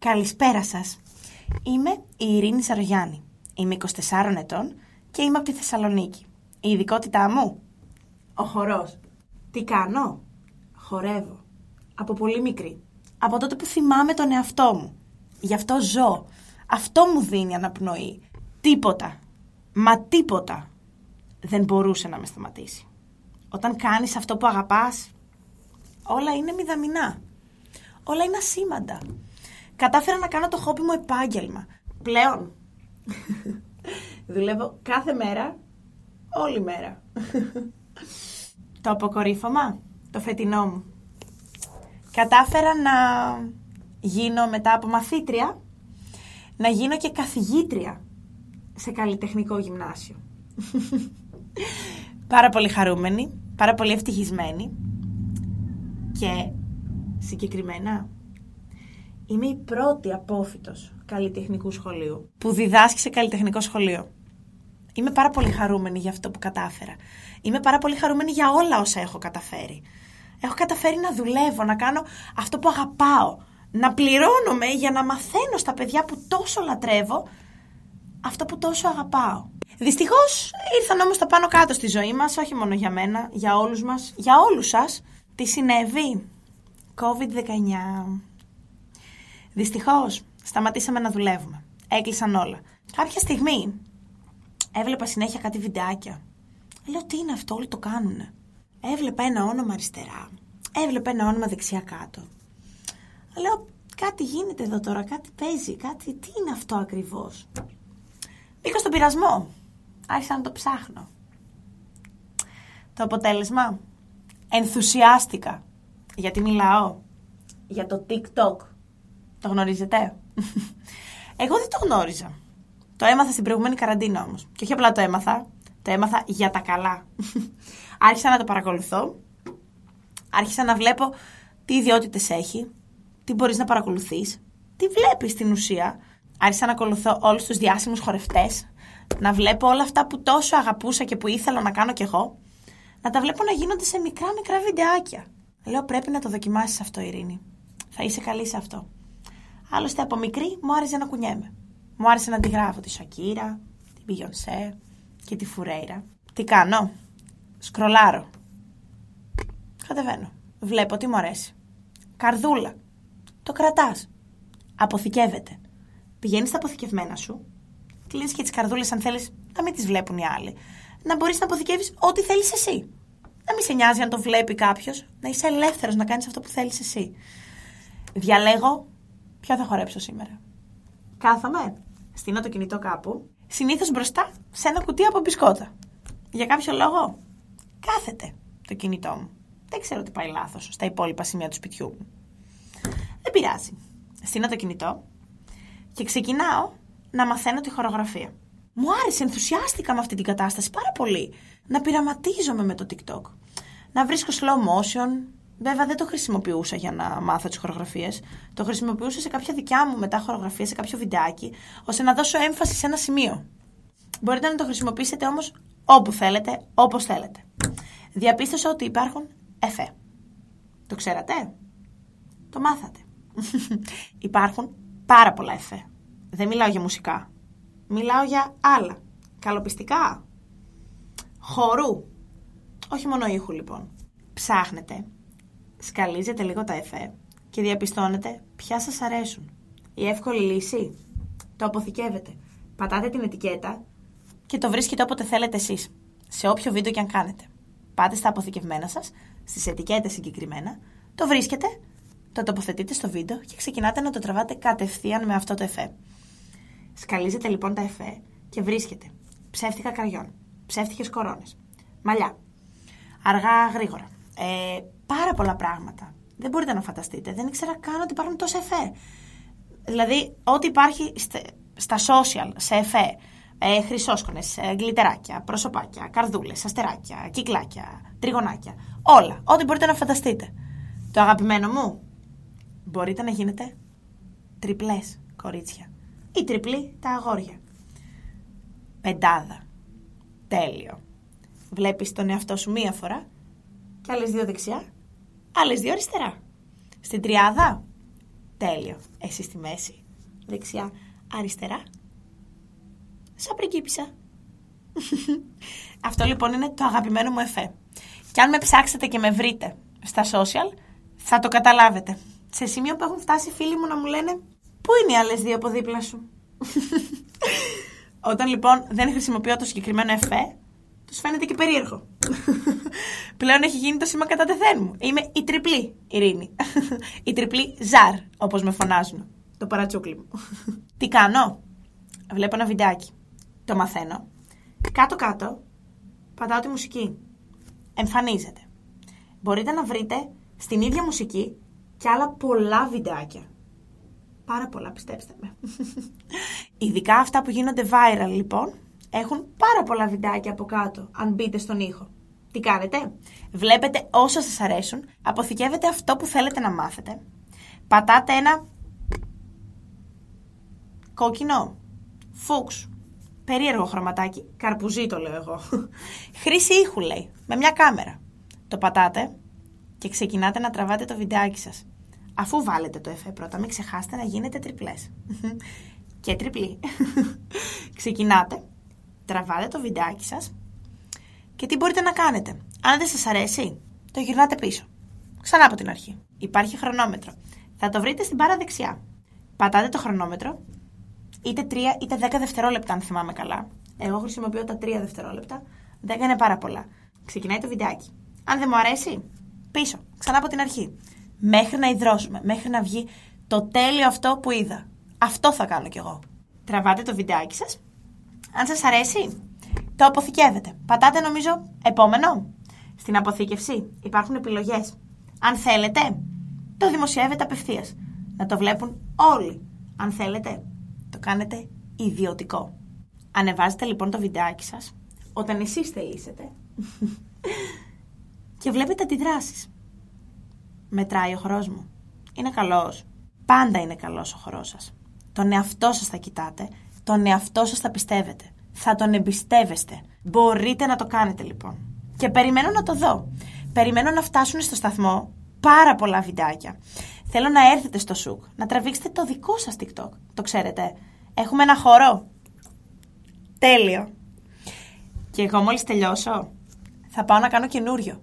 Καλησπέρα σας. Είμαι η Ειρήνη Σαρογιάννη. Είμαι 24 ετών και είμαι από τη Θεσσαλονίκη. Η ειδικότητά μου, ο χορός. Τι κάνω, χορεύω. Από πολύ μικρή. Από τότε που θυμάμαι τον εαυτό μου. Γι' αυτό ζω. Αυτό μου δίνει αναπνοή. Τίποτα. Μα τίποτα δεν μπορούσε να με σταματήσει. Όταν κάνεις αυτό που αγαπάς, όλα είναι μηδαμινά. Όλα είναι ασήμαντα. Κατάφερα να κάνω το χόμπι μου επάγγελμα. Πλέον δουλεύω κάθε μέρα, όλη μέρα. το αποκορύφωμα, το φετινό μου. Κατάφερα να γίνω μετά από μαθήτρια, να γίνω και καθηγήτρια σε καλλιτεχνικό γυμνάσιο. πάρα πολύ χαρούμενη, πάρα πολύ ευτυχισμένη και συγκεκριμένα είμαι η πρώτη απόφυτος καλλιτεχνικού σχολείου που διδάσκει σε καλλιτεχνικό σχολείο. Είμαι πάρα πολύ χαρούμενη για αυτό που κατάφερα. Είμαι πάρα πολύ χαρούμενη για όλα όσα έχω καταφέρει. Έχω καταφέρει να δουλεύω, να κάνω αυτό που αγαπάω. Να πληρώνομαι για να μαθαίνω στα παιδιά που τόσο λατρεύω αυτό που τόσο αγαπάω. Δυστυχώς ήρθαν όμως τα πάνω κάτω στη ζωή μας, όχι μόνο για μένα, για όλους μας, για όλους σας. Τι συνέβη; COVID-19. Δυστυχώς σταματήσαμε να δουλεύουμε. Έκλεισαν όλα. Κάποια στιγμή έβλεπα συνέχεια κάτι βιντεάκια. Λέω τι είναι αυτό, όλοι το κάνουνε. Έβλεπα ένα όνομα αριστερά. Έβλεπα ένα όνομα δεξιά κάτω. Λέω κάτι γίνεται εδώ τώρα, κάτι παίζει, κάτι. Τι είναι αυτό ακριβώς; Μπήκα στον πειρασμό. Άρχισα να το ψάχνω. Το αποτέλεσμα; Ενθουσιάστηκα. Γιατί μιλάω. Για το TikTok. Το γνωρίζετε; Εγώ δεν το γνώριζα. Το έμαθα στην προηγούμενη καραντίνα όμως. Και όχι απλά το έμαθα. Το έμαθα για τα καλά. Άρχισα να το παρακολουθώ. Άρχισα να βλέπω τι ιδιότητες έχει. Τι μπορείς να παρακολουθείς. Τι βλέπεις στην ουσία άρχισα να ακολουθώ όλους τους διάσημους χορευτές, να βλέπω όλα αυτά που τόσο αγαπούσα και που ήθελα να κάνω κι εγώ, να τα βλέπω να γίνονται σε μικρά μικρά βιντεάκια. Λέω πρέπει να το δοκιμάσεις αυτό Ειρήνη. Θα είσαι καλή σε αυτό. Άλλωστε από μικρή μου άρεσε να κουνιέμαι. Μου άρεσε να αντιγράφω τη Σακύρα, την Πιγιονσέ και τη Φουρέιρα. Τι κάνω; Σκρολάρω. Κατεβαίνω. Βλέπω τι μου αρέσει. Καρδούλα. Το κρατάς. Αποθηκεύεται. Πηγαίνεις στα αποθηκευμένα σου, κλείνεις και τις καρδούλες αν θέλεις να μην τις βλέπουν οι άλλοι. Να μπορείς να αποθηκεύεις ό,τι θέλεις εσύ. Να μην σε νοιάζει αν το βλέπει κάποιος, να είσαι ελεύθερος να κάνεις αυτό που θέλεις εσύ. Διαλέγω ποιο θα χορέψω σήμερα; Κάθομαι, στείνω το κινητό κάπου, συνήθως μπροστά σε ένα κουτί από μπισκότα. Για κάποιο λόγο κάθεται το κινητό μου. Δεν ξέρω τι πάει λάθος στα υπόλοιπα σημεία του σπιτιού μου. Δεν πειράζει. Στείνω το κινητό, και ξεκινάω να μαθαίνω τη χορογραφία. Μου άρεσε, ενθουσιάστηκα με αυτή την κατάσταση πάρα πολύ. Να πειραματίζομαι με το TikTok. Να βρίσκω slow motion. Βέβαια δεν το χρησιμοποιούσα για να μάθω τις χορογραφίες. Το χρησιμοποιούσα σε κάποια δικιά μου μετά χορογραφία, σε κάποιο βιντεάκι, ώστε να δώσω έμφαση σε ένα σημείο. Μπορείτε να το χρησιμοποιήσετε όμως όπου θέλετε, όπως θέλετε. Διαπίστωσα ότι υπάρχουν εφέ. Το ξέρατε; Το μάθατε. υπάρχουν πάρα πολλά εφέ. Δεν μιλάω για μουσικά. Μιλάω για άλλα. Καλοπιστικά. Χορού. Όχι μόνο ήχου λοιπόν. Ψάχνετε, σκαλίζετε λίγο τα εφέ και διαπιστώνετε ποια σας αρέσουν. Η εύκολη λύση; Το αποθηκεύετε. Πατάτε την ετικέτα και το βρίσκετε όποτε θέλετε εσείς. Σε όποιο βίντεο και αν κάνετε. Πάτε στα αποθηκευμένα σας, στις ετικέτες συγκεκριμένα, το βρίσκετε το τοποθετείτε στο βίντεο και ξεκινάτε να το τραβάτε κατευθείαν με αυτό το εφέ. Σκαλίζετε λοιπόν τα εφέ και βρίσκετε ψεύτικα καριών, ψεύτικες κορώνες, μαλλιά, αργά γρήγορα. Ε, πάρα πολλά πράγματα. Δεν μπορείτε να φανταστείτε. Δεν ήξερα καν ότι υπάρχουν τόσα εφέ. Δηλαδή, ό,τι υπάρχει στα social, σε εφέ, ε, χρυσόσκονες, ε, γλιτεράκια, προσωπάκια, καρδούλες, αστεράκια, κυκλάκια, τριγωνάκια. Όλα. Ό,τι μπορείτε να φανταστείτε. Το αγαπημένο μου, μπορείτε να γίνετε τριπλές κορίτσια ή τριπλή τα αγόρια. Πεντάδα. Τέλειο. Βλέπεις τον εαυτό σου μία φορά και άλλες δύο δεξιά, άλλες δύο αριστερά. Στην τριάδα Τέλειο. Εσύ στη μέση. Δεξιά, αριστερά. Σαν πριγκίπισσα. Αυτό λοιπόν είναι το αγαπημένο μου εφέ. Και αν με ψάξετε και με βρείτε στα social, θα το καταλάβετε. Σε σημείο που έχουν φτάσει φίλοι μου να μου λένε Πού είναι οι άλλες δύο από δίπλα σου; Όταν λοιπόν δεν χρησιμοποιώ το συγκεκριμένο εφέ, τους φαίνεται και περίεργο. Πλέον έχει γίνει το σήμα κατά τεθέν μου. Είμαι η τριπλή Ειρήνη. η τριπλή Ζαρ, όπως με φωνάζουν. Το παρατσούκλι μου. Τι κάνω; Βλέπω ένα βιντεάκι. Το μαθαίνω. Κάτω-κάτω πατάω τη μουσική. Εμφανίζεται. Μπορείτε να βρείτε στην ίδια μουσική και άλλα πολλά βιντεάκια. Πάρα πολλά, πιστέψτε με. Ειδικά αυτά που γίνονται viral, λοιπόν, έχουν πάρα πολλά βιντεάκια από κάτω, αν μπείτε στον ήχο. Τι κάνετε; Βλέπετε όσα σας αρέσουν, αποθηκεύετε αυτό που θέλετε να μάθετε, πατάτε ένα κόκκινο, φούξ, περίεργο χρωματάκι, καρπουζί το λέω εγώ, χρήση ήχου λέει, με μια κάμερα. Το πατάτε και ξεκινάτε να τραβάτε το βιντεάκι σας. Αφού βάλετε το εφέ πρώτα, μην ξεχάσετε να γίνετε τριπλές. και τριπλή. Ξεκινάτε, τραβάτε το βιντεάκι σας και τι μπορείτε να κάνετε. Αν δεν σας αρέσει, το γυρνάτε πίσω. Ξανά από την αρχή. Υπάρχει χρονόμετρο. Θα το βρείτε στην πάρα δεξιά. Πατάτε το χρονόμετρο, είτε 3 είτε 10 δευτερόλεπτα αν θυμάμαι καλά. Εγώ χρησιμοποιώ τα 3 δευτερόλεπτα. 10 είναι πάρα πολλά. Ξεκινάει το βιντεάκι. Αν δεν μου αρέσει, πίσω. Ξανά από την αρχή μέχρι να υδρώσουμε, μέχρι να βγει το τέλειο αυτό που είδα. Αυτό θα κάνω κι εγώ. Τραβάτε το βιντεάκι σας. Αν σας αρέσει, το αποθηκεύετε. Πατάτε νομίζω επόμενο. Στην αποθήκευση υπάρχουν επιλογές. Αν θέλετε, το δημοσιεύετε απευθείας. Να το βλέπουν όλοι. Αν θέλετε, το κάνετε ιδιωτικό. Ανεβάζετε λοιπόν το βιντεάκι σας όταν εσείς θελήσετε και βλέπετε αντιδράσεις μετράει ο χορός μου. Είναι καλός. Πάντα είναι καλός ο χορός σας. Τον εαυτό σας θα κοιτάτε, τον εαυτό σας θα πιστεύετε. Θα τον εμπιστεύεστε. Μπορείτε να το κάνετε λοιπόν. Και περιμένω να το δω. Περιμένω να φτάσουν στο σταθμό πάρα πολλά βιντεάκια. Θέλω να έρθετε στο σουκ, να τραβήξετε το δικό σας TikTok. Το ξέρετε. Έχουμε ένα χώρο. Τέλειο. Και εγώ μόλις τελειώσω, θα πάω να κάνω καινούριο.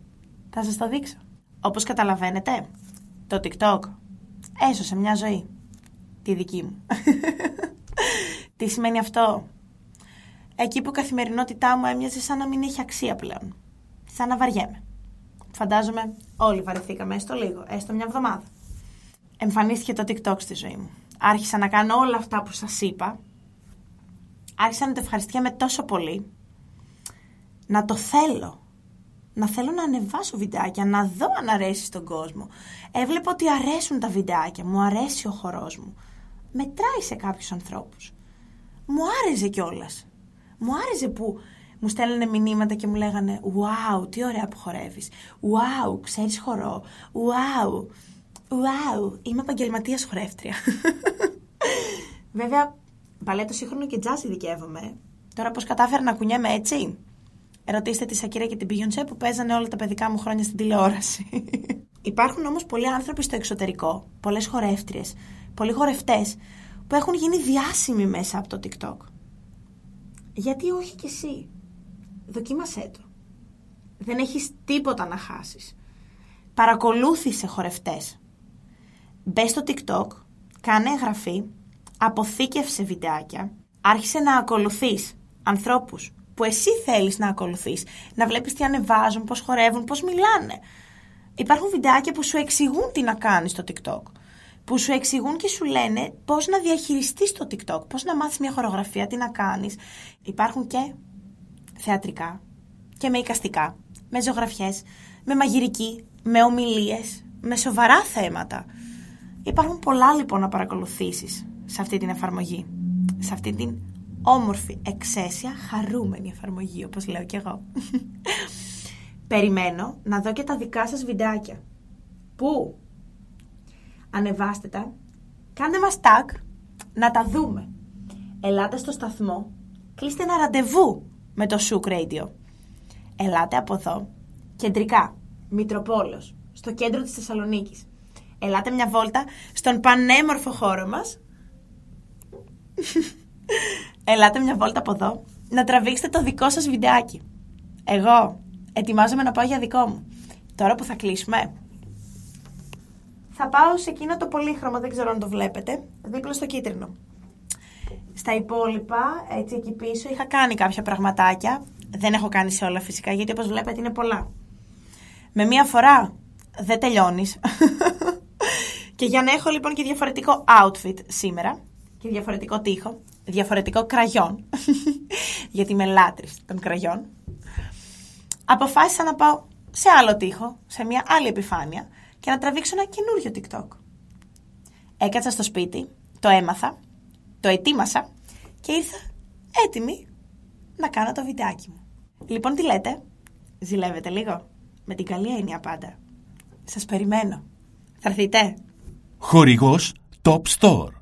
Θα σας το δείξω. Όπως καταλαβαίνετε, το TikTok έσωσε μια ζωή. Τη δική μου. Τι σημαίνει αυτό; Εκεί που η καθημερινότητά μου έμοιαζε σαν να μην έχει αξία πλέον. Σαν να βαριέμαι. Φαντάζομαι όλοι βαρεθήκαμε έστω λίγο, έστω μια εβδομάδα. Εμφανίστηκε το TikTok στη ζωή μου. Άρχισα να κάνω όλα αυτά που σας είπα. Άρχισα να το ευχαριστιέμαι τόσο πολύ. Να το θέλω να θέλω να ανεβάσω βιντεάκια, να δω αν αρέσει στον κόσμο. Έβλεπα ότι αρέσουν τα βιντεάκια, μου αρέσει ο χορός μου. Μετράει σε κάποιους ανθρώπους. Μου άρεσε κιόλας. Μου άρεσε που μου στέλνανε μηνύματα και μου λέγανε «Wow, τι ωραία που χορεύεις. Wow, ξέρεις χορό. Wow, wow, είμαι επαγγελματίας χορεύτρια». Βέβαια, παλέτο σύγχρονο και τζάζ ειδικεύομαι. Τώρα πώς κατάφερα να κουνιέμαι έτσι; Ρωτήστε τη Σακύρα και την Beyoncé που παίζανε όλα τα παιδικά μου χρόνια στην τηλεόραση. Υπάρχουν όμως πολλοί άνθρωποι στο εξωτερικό, πολλές χορεύτριες, πολλοί χορευτές που έχουν γίνει διάσημοι μέσα από το TikTok. Γιατί όχι κι εσύ. Δοκίμασέ το. Δεν έχεις τίποτα να χάσεις. Παρακολούθησε χορευτές. Μπες στο TikTok, κάνε εγγραφή, αποθήκευσε βιντεάκια, άρχισε να ακολουθείς ανθρώπους που εσύ θέλεις να ακολουθείς. Να βλέπεις τι ανεβάζουν, πώς χορεύουν, πώς μιλάνε. Υπάρχουν βιντεάκια που σου εξηγούν τι να κάνεις στο TikTok. Που σου εξηγούν και σου λένε πώς να διαχειριστείς το TikTok, πώς να μάθεις μια χορογραφία, τι να κάνεις. Υπάρχουν και θεατρικά και με εικαστικά, με ζωγραφιές, με μαγειρική, με ομιλίες, με σοβαρά θέματα. Υπάρχουν πολλά λοιπόν να παρακολουθήσεις σε αυτή την εφαρμογή, σε αυτή την όμορφη, εξαίσια, χαρούμενη εφαρμογή, όπως λέω κι εγώ. Περιμένω να δω και τα δικά σας βιντεάκια. Πού; Ανεβάστε τα, κάντε μας tag, να τα δούμε. Ελάτε στο σταθμό, κλείστε ένα ραντεβού με το Souk Radio. Ελάτε από εδώ, κεντρικά, Μητροπόλος, στο κέντρο της Θεσσαλονίκης. Ελάτε μια βόλτα στον πανέμορφο χώρο μας. Ελάτε μια βόλτα από εδώ να τραβήξετε το δικό σας βιντεάκι. Εγώ ετοιμάζομαι να πάω για δικό μου. Τώρα που θα κλείσουμε, θα πάω σε εκείνο το πολύχρωμο, δεν ξέρω αν το βλέπετε, δίπλα στο κίτρινο. Στα υπόλοιπα, έτσι εκεί πίσω, είχα κάνει κάποια πραγματάκια. Δεν έχω κάνει σε όλα φυσικά, γιατί όπως βλέπετε είναι πολλά. Με μία φορά δεν τελειώνεις. και για να έχω λοιπόν και διαφορετικό outfit σήμερα και διαφορετικό τείχο, διαφορετικό κραγιόν, γιατί είμαι λάτρης των κραγιών, αποφάσισα να πάω σε άλλο τείχο, σε μια άλλη επιφάνεια και να τραβήξω ένα καινούριο TikTok. Έκατσα στο σπίτι, το έμαθα, το ετοίμασα και ήρθα έτοιμη να κάνω το βιντεάκι μου. Λοιπόν, τι λέτε, ζηλεύετε λίγο, με την καλή έννοια πάντα. Σας περιμένω. Θα έρθείτε. Χορηγός Top Store.